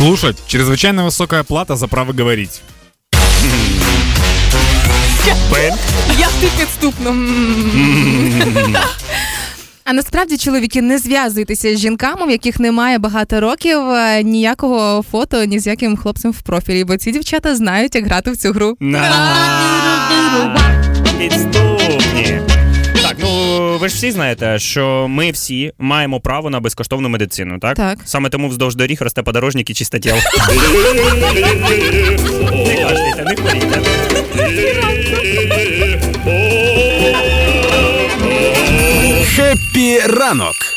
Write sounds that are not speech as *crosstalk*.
Слушать. Чрезвычайно высокая плата за право говорить. Я ти підступно. *laughs* А насправді, чоловіки, не зв'язуйтеся з жінками, в яких немає багато років е, ніякого фото ні з яким хлопцем в профілі, бо ці дівчата знають, як грати в цю гру. Ви ж всі знаєте, що ми всі маємо право на безкоштовну медицину, так? Так. Саме тому вздовж доріг росте подорожник і чистотіл. Не кашляйте, не хворійте. Хеппі ранок